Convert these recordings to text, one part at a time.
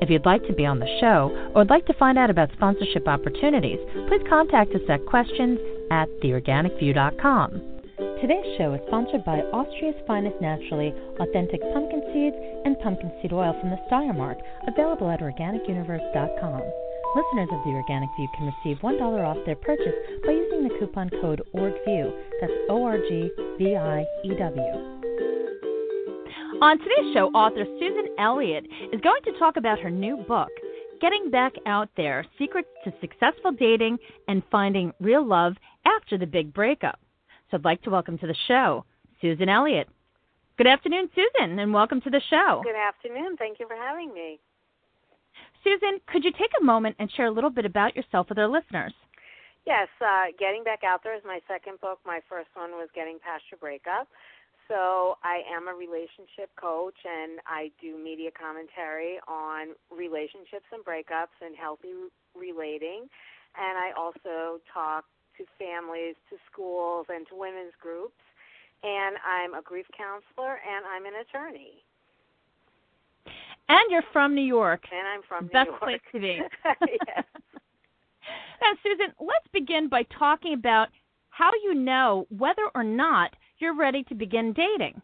If you'd like to be on the show or would like to find out about sponsorship opportunities, please contact us at questions at theorganicview.com. Today's show is sponsored by Austria's finest naturally authentic pumpkin seeds and pumpkin seed oil from the Steiermark, available at organicuniverse.com. Listeners of the Organic View can receive $1 off their purchase by using the coupon code ORGVIEW. That's O R G V I E W. On today's show, author Susan Elliott is going to talk about her new book, Getting Back Out There Secrets to Successful Dating and Finding Real Love After the Big Breakup. So I'd like to welcome to the show Susan Elliott. Good afternoon, Susan, and welcome to the show. Good afternoon. Thank you for having me. Susan, could you take a moment and share a little bit about yourself with our listeners? Yes, uh, Getting Back Out There is my second book. My first one was Getting Past Your Breakup. So I am a relationship coach and I do media commentary on relationships and breakups and healthy relating. And I also talk to families, to schools, and to women's groups. And I'm a grief counselor and I'm an attorney. And you're from New York. And I'm from Best New York. place to be. yes. Now, Susan, let's begin by talking about how you know whether or not you're ready to begin dating.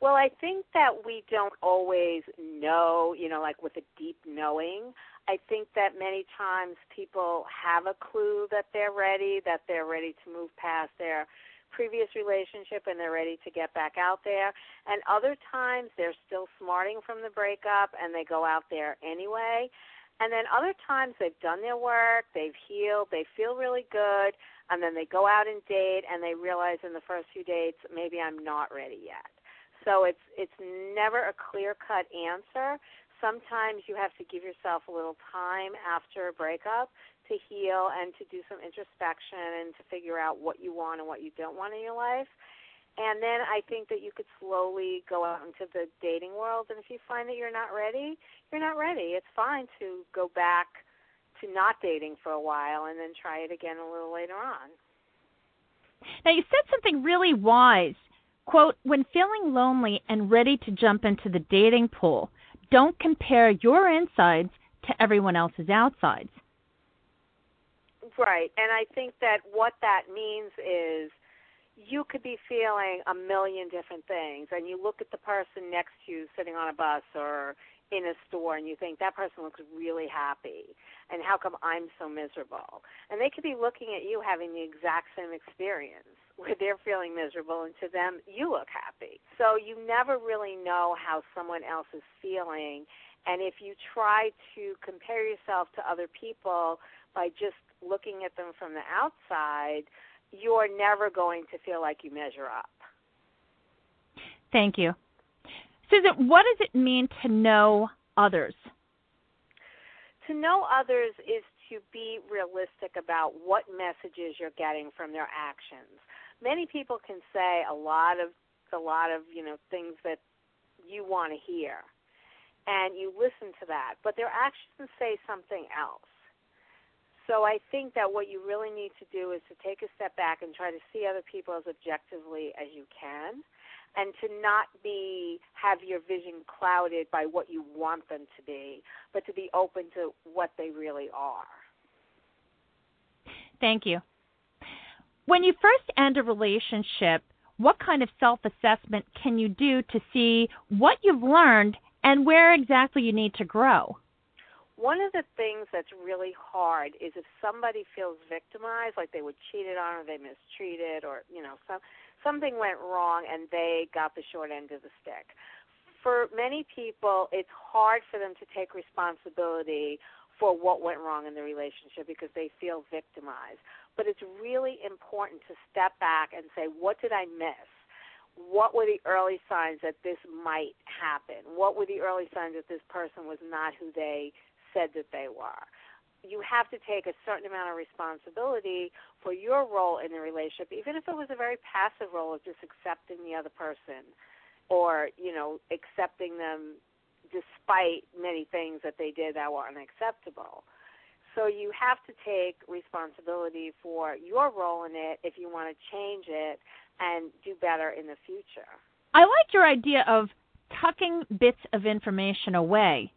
Well, I think that we don't always know, you know, like with a deep knowing. I think that many times people have a clue that they're ready, that they're ready to move past their previous relationship and they're ready to get back out there. And other times they're still smarting from the breakup and they go out there anyway. And then other times they've done their work, they've healed, they feel really good, and then they go out and date and they realize in the first few dates maybe I'm not ready yet. So it's it's never a clear-cut answer. Sometimes you have to give yourself a little time after a breakup to heal and to do some introspection and to figure out what you want and what you don't want in your life. And then I think that you could slowly go out into the dating world. And if you find that you're not ready, you're not ready. It's fine to go back to not dating for a while and then try it again a little later on. Now, you said something really wise. Quote, when feeling lonely and ready to jump into the dating pool, don't compare your insides to everyone else's outsides. Right. And I think that what that means is you could be feeling a million different things and you look at the person next to you sitting on a bus or in a store and you think that person looks really happy and how come I'm so miserable? And they could be looking at you having the exact same experience where they're feeling miserable and to them you look happy. So you never really know how someone else is feeling and if you try to compare yourself to other people by just looking at them from the outside, you're never going to feel like you measure up. Thank you. Susan, what does it mean to know others? To know others is to be realistic about what messages you're getting from their actions. Many people can say a lot of a lot of, you know, things that you want to hear. And you listen to that, but their actions say something else. So I think that what you really need to do is to take a step back and try to see other people as objectively as you can and to not be have your vision clouded by what you want them to be, but to be open to what they really are. Thank you. When you first end a relationship, what kind of self assessment can you do to see what you've learned and where exactly you need to grow? One of the things that's really hard is if somebody feels victimized, like they were cheated on or they mistreated or, you know, some something went wrong and they got the short end of the stick. For many people, it's hard for them to take responsibility for what went wrong in the relationship because they feel victimized. But it's really important to step back and say, what did I miss? what were the early signs that this might happen? What were the early signs that this person was not who they said that they were? You have to take a certain amount of responsibility for your role in the relationship, even if it was a very passive role of just accepting the other person or, you know, accepting them despite many things that they did that were unacceptable. So you have to take responsibility for your role in it if you want to change it and do better in the future. I like your idea of tucking bits of information away.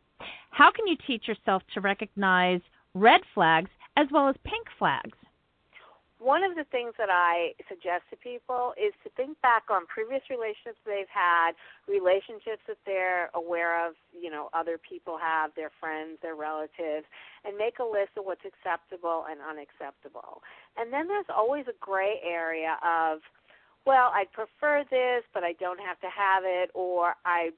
How can you teach yourself to recognize red flags as well as pink flags? one of the things that I suggest to people is to think back on previous relationships they've had, relationships that they're aware of, you know, other people have, their friends, their relatives, and make a list of what's acceptable and unacceptable. And then there's always a gray area of, well, I'd prefer this, but I don't have to have it, or I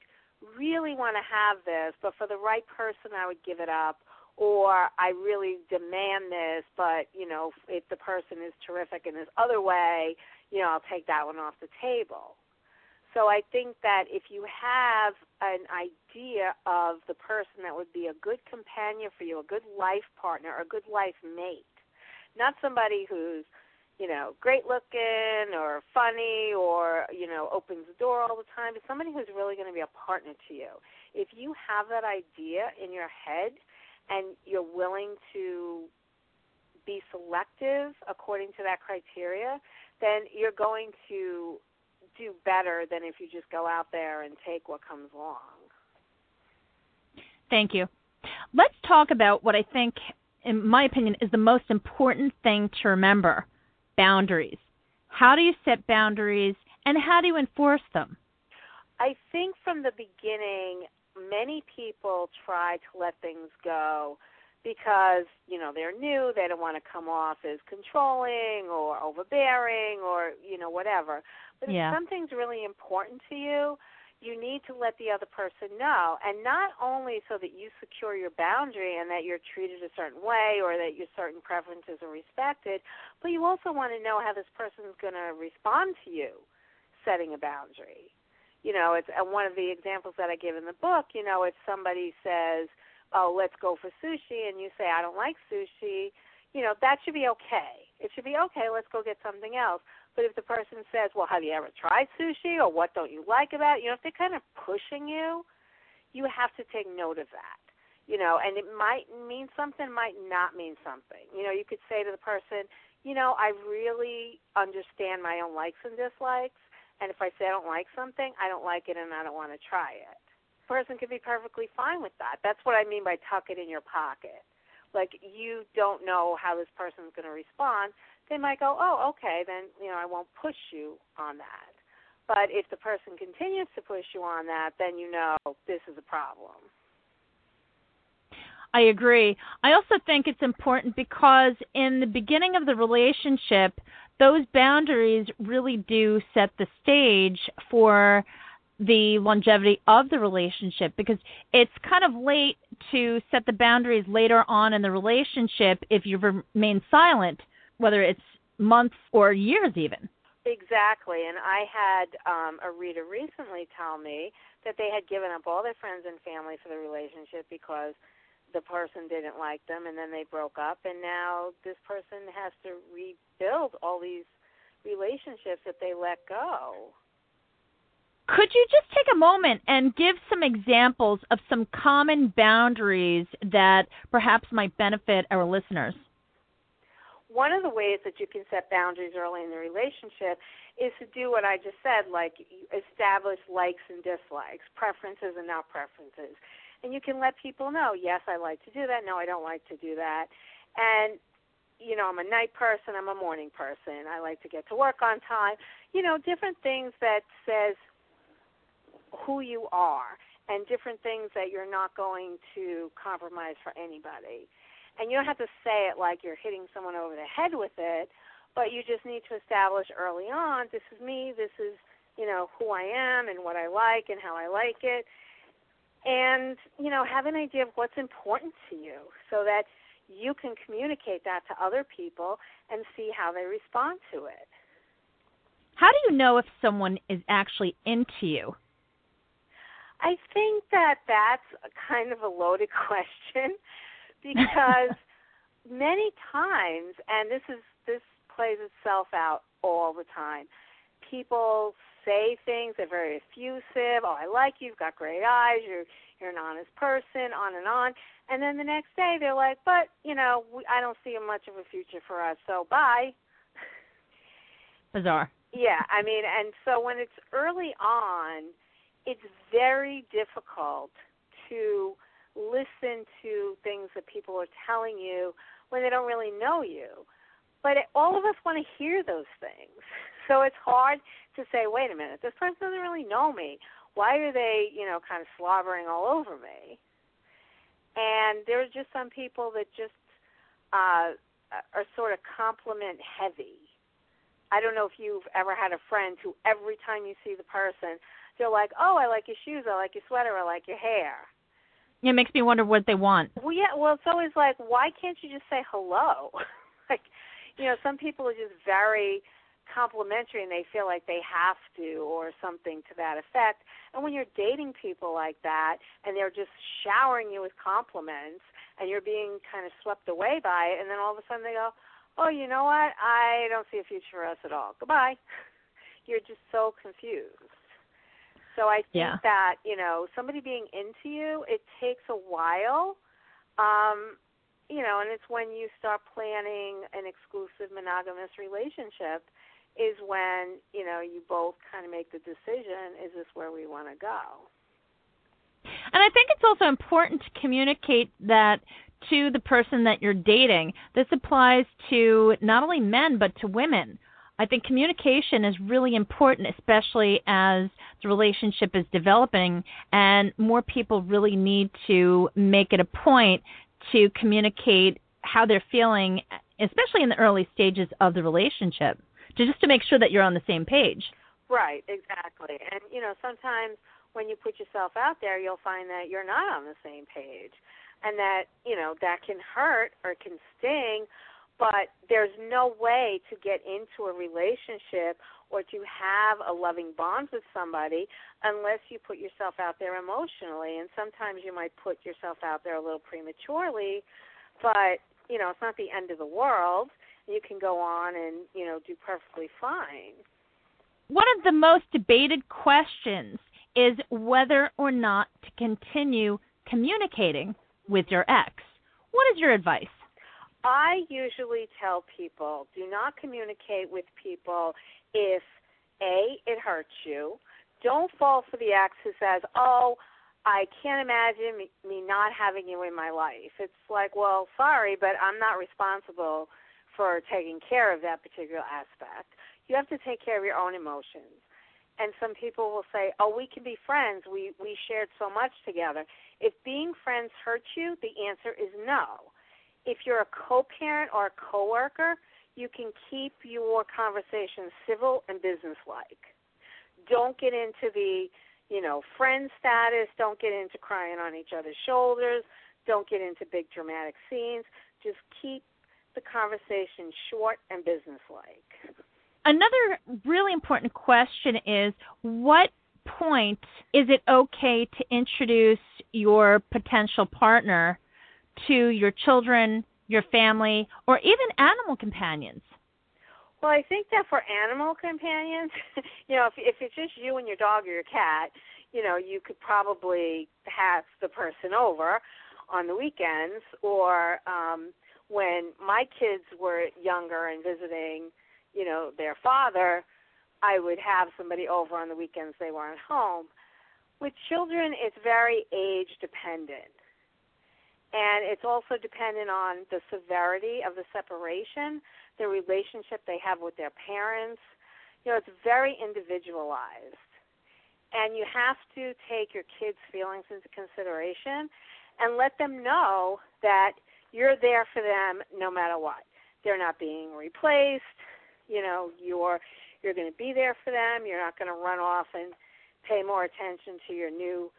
really want to have this, but for the right person, I would give it up or I really demand this, but you know, if the person is terrific in this other way, you know, I'll take that one off the table. So I think that if you have an idea of the person that would be a good companion for you, a good life partner, a good life mate, not somebody who's you know, great looking or funny or, you know, opens the door all the time, but somebody who's really going to be a partner to you. If you have that idea in your head, and you're willing to be selective according to that criteria, then you're going to do better than if you just go out there and take what comes along. Thank you. Let's talk about what I think, in my opinion, is the most important thing to remember boundaries. How do you set boundaries and how do you enforce them? I think from the beginning, many people try to let things go because you know they're new they don't want to come off as controlling or overbearing or you know whatever but yeah. if something's really important to you you need to let the other person know and not only so that you secure your boundary and that you're treated a certain way or that your certain preferences are respected but you also want to know how this person is going to respond to you setting a boundary you know, it's one of the examples that I give in the book. You know, if somebody says, "Oh, let's go for sushi," and you say, "I don't like sushi," you know, that should be okay. It should be okay. Let's go get something else. But if the person says, "Well, have you ever tried sushi?" or "What don't you like about it?" You know, if they're kind of pushing you, you have to take note of that. You know, and it might mean something, might not mean something. You know, you could say to the person, you know, I really understand my own likes and dislikes and if I say I don't like something, I don't like it and I don't want to try it. A person could be perfectly fine with that. That's what I mean by tuck it in your pocket. Like you don't know how this person's going to respond. They might go, "Oh, okay, then you know I won't push you on that." But if the person continues to push you on that, then you know this is a problem. I agree. I also think it's important because in the beginning of the relationship, those boundaries really do set the stage for the longevity of the relationship because it's kind of late to set the boundaries later on in the relationship if you remain silent, whether it's months or years even. Exactly. And I had um, a reader recently tell me that they had given up all their friends and family for the relationship because the person didn't like them and then they broke up and now this person has to rebuild all these relationships that they let go. Could you just take a moment and give some examples of some common boundaries that perhaps might benefit our listeners? One of the ways that you can set boundaries early in the relationship is to do what I just said, like establish likes and dislikes, preferences and not preferences and you can let people know, yes, I like to do that. No, I don't like to do that. And you know, I'm a night person, I'm a morning person. I like to get to work on time. You know, different things that says who you are and different things that you're not going to compromise for anybody. And you don't have to say it like you're hitting someone over the head with it, but you just need to establish early on, this is me, this is, you know, who I am and what I like and how I like it. And you know have an idea of what's important to you so that you can communicate that to other people and see how they respond to it. How do you know if someone is actually into you? I think that that's kind of a loaded question because many times, and this is this plays itself out all the time. People say things, they're very effusive. Oh, I like you. You've got great eyes. You're you're an honest person. On and on. And then the next day they're like, but you know, we, I don't see much of a future for us. So bye. Bizarre. Yeah, I mean, and so when it's early on, it's very difficult to listen to things that people are telling you when they don't really know you. But it, all of us want to hear those things. So it's hard to say, wait a minute, this person doesn't really know me. Why are they, you know, kind of slobbering all over me? And there's just some people that just uh, are sort of compliment heavy. I don't know if you've ever had a friend who every time you see the person, they're like, "Oh, I like your shoes, I like your sweater, I like your hair." It makes me wonder what they want. Well, yeah. Well, it's always like, why can't you just say hello? like, you know, some people are just very complimentary and they feel like they have to or something to that effect. And when you're dating people like that and they're just showering you with compliments and you're being kind of swept away by it and then all of a sudden they go, "Oh, you know what? I don't see a future for us at all. Goodbye." You're just so confused. So I think yeah. that, you know, somebody being into you, it takes a while. Um you know, and it's when you start planning an exclusive monogamous relationship is when you know you both kind of make the decision is this where we want to go and i think it's also important to communicate that to the person that you're dating this applies to not only men but to women i think communication is really important especially as the relationship is developing and more people really need to make it a point to communicate how they're feeling especially in the early stages of the relationship to just to make sure that you're on the same page. Right, exactly. And you know, sometimes when you put yourself out there, you'll find that you're not on the same page, and that you know that can hurt or can sting. But there's no way to get into a relationship or to have a loving bond with somebody unless you put yourself out there emotionally. And sometimes you might put yourself out there a little prematurely, but you know it's not the end of the world you can go on and you know do perfectly fine. One of the most debated questions is whether or not to continue communicating with your ex. What is your advice? I usually tell people do not communicate with people if A, it hurts you. Don't fall for the ex who says, oh, I can't imagine me, me not having you in my life. It's like, well, sorry, but I'm not responsible for taking care of that particular aspect. You have to take care of your own emotions. And some people will say, "Oh, we can be friends. We we shared so much together." If being friends hurts you, the answer is no. If you're a co-parent or a coworker, you can keep your conversation civil and businesslike. Don't get into the, you know, friend status. Don't get into crying on each other's shoulders. Don't get into big dramatic scenes. Just keep the conversation short and businesslike. Another really important question is what point is it okay to introduce your potential partner to your children, your family, or even animal companions? Well, I think that for animal companions, you know, if if it's just you and your dog or your cat, you know, you could probably have the person over on the weekends or um when my kids were younger and visiting, you know, their father, I would have somebody over on the weekends they weren't home. With children, it's very age dependent. And it's also dependent on the severity of the separation, the relationship they have with their parents. You know, it's very individualized. And you have to take your kids' feelings into consideration and let them know that you're there for them no matter what. They're not being replaced. You know, you're you're going to be there for them. You're not going to run off and pay more attention to your new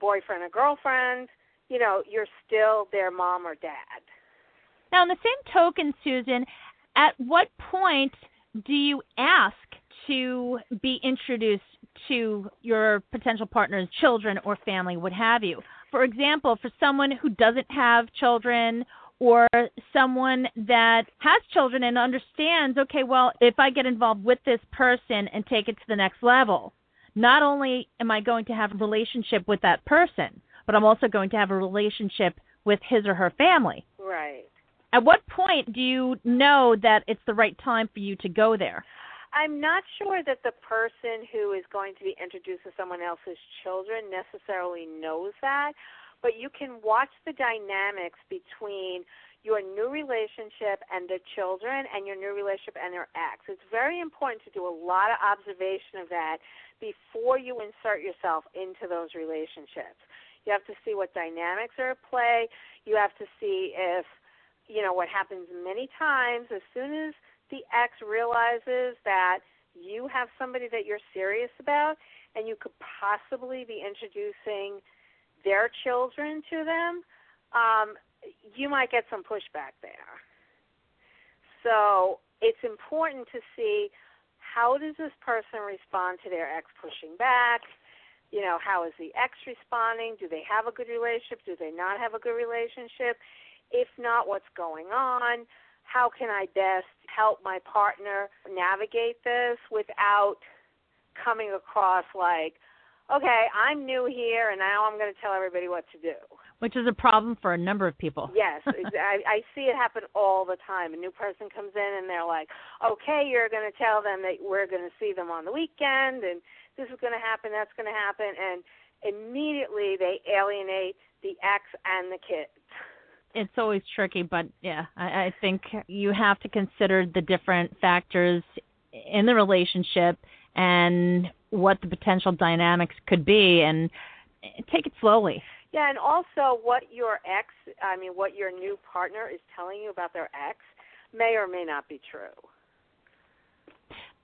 boyfriend or girlfriend. You know, you're still their mom or dad. Now, in the same token, Susan, at what point do you ask to be introduced to your potential partner's children or family, what have you. For example, for someone who doesn't have children or someone that has children and understands, okay, well, if I get involved with this person and take it to the next level, not only am I going to have a relationship with that person, but I'm also going to have a relationship with his or her family. Right. At what point do you know that it's the right time for you to go there? I'm not sure that the person who is going to be introduced to someone else's children necessarily knows that, but you can watch the dynamics between your new relationship and the children and your new relationship and their ex. It's very important to do a lot of observation of that before you insert yourself into those relationships. You have to see what dynamics are at play. You have to see if, you know, what happens many times as soon as the ex realizes that you have somebody that you're serious about and you could possibly be introducing their children to them, um, you might get some pushback there. So it's important to see how does this person respond to their ex pushing back? You know, how is the ex responding? Do they have a good relationship? Do they not have a good relationship? If not, what's going on? How can I best help my partner navigate this without coming across like, okay, I'm new here and now I'm going to tell everybody what to do. Which is a problem for a number of people. Yes, I, I see it happen all the time. A new person comes in and they're like, okay, you're going to tell them that we're going to see them on the weekend and this is going to happen, that's going to happen, and immediately they alienate the ex and the kid. It's always tricky, but yeah, I, I think you have to consider the different factors in the relationship and what the potential dynamics could be, and take it slowly. Yeah, and also what your ex, I mean, what your new partner is telling you about their ex may or may not be true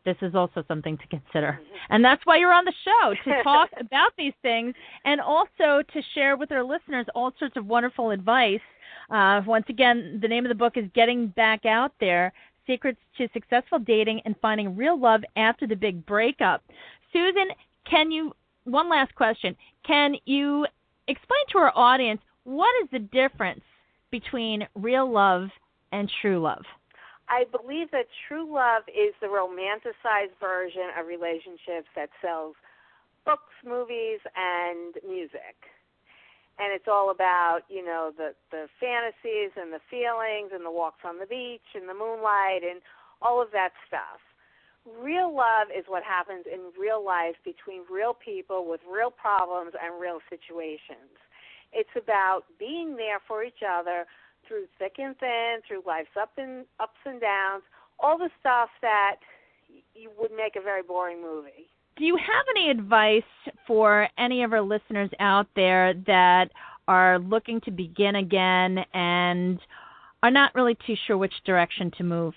this is also something to consider. And that's why you're on the show to talk about these things and also to share with our listeners all sorts of wonderful advice. Uh, once again, the name of the book is Getting Back Out There Secrets to Successful Dating and Finding Real Love After the Big Breakup. Susan, can you, one last question, can you explain to our audience what is the difference between real love and true love? I believe that true love is the romanticized version of relationships that sells books, movies, and music. And it's all about, you know, the the fantasies and the feelings and the walks on the beach and the moonlight and all of that stuff. Real love is what happens in real life between real people with real problems and real situations. It's about being there for each other through thick and thin, through life's up and ups and downs, all the stuff that you would make a very boring movie. Do you have any advice for any of our listeners out there that are looking to begin again and are not really too sure which direction to move?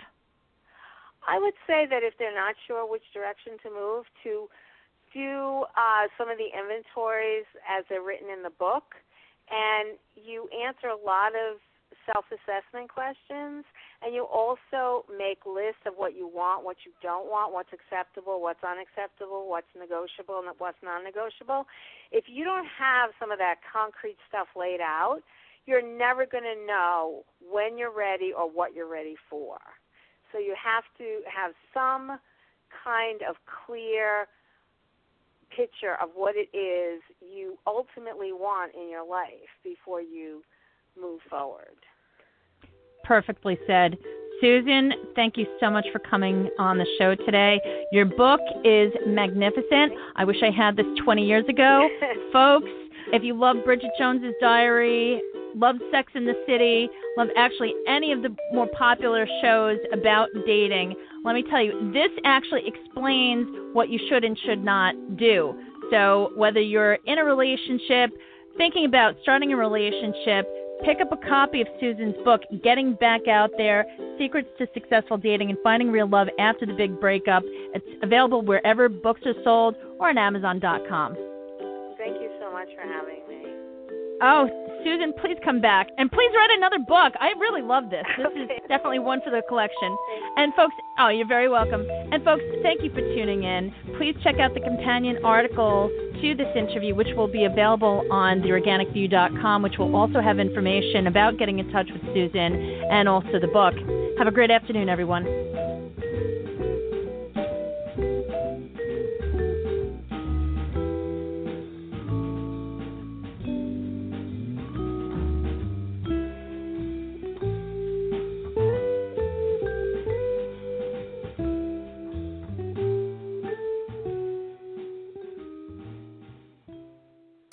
I would say that if they're not sure which direction to move, to do uh, some of the inventories as they're written in the book, and you answer a lot of self assessment questions and you also make lists of what you want, what you don't want, what's acceptable, what's unacceptable, what's negotiable and what's non negotiable. If you don't have some of that concrete stuff laid out, you're never going to know when you're ready or what you're ready for. So you have to have some kind of clear picture of what it is you ultimately want in your life before you move forward perfectly said. Susan, thank you so much for coming on the show today. Your book is magnificent. I wish I had this 20 years ago. Folks, if you love Bridget Jones's Diary, love Sex in the City, love actually any of the more popular shows about dating, let me tell you, this actually explains what you should and should not do. So, whether you're in a relationship, thinking about starting a relationship, Pick up a copy of Susan's book, Getting Back Out There Secrets to Successful Dating and Finding Real Love After the Big Breakup. It's available wherever books are sold or on Amazon.com. Thank you so much for having me. Oh, Susan, please come back and please write another book. I really love this. This okay. is definitely one for the collection. And folks, oh, you're very welcome. And folks, thank you for tuning in. Please check out the companion article to this interview, which will be available on theorganicview.com, which will also have information about getting in touch with Susan and also the book. Have a great afternoon, everyone.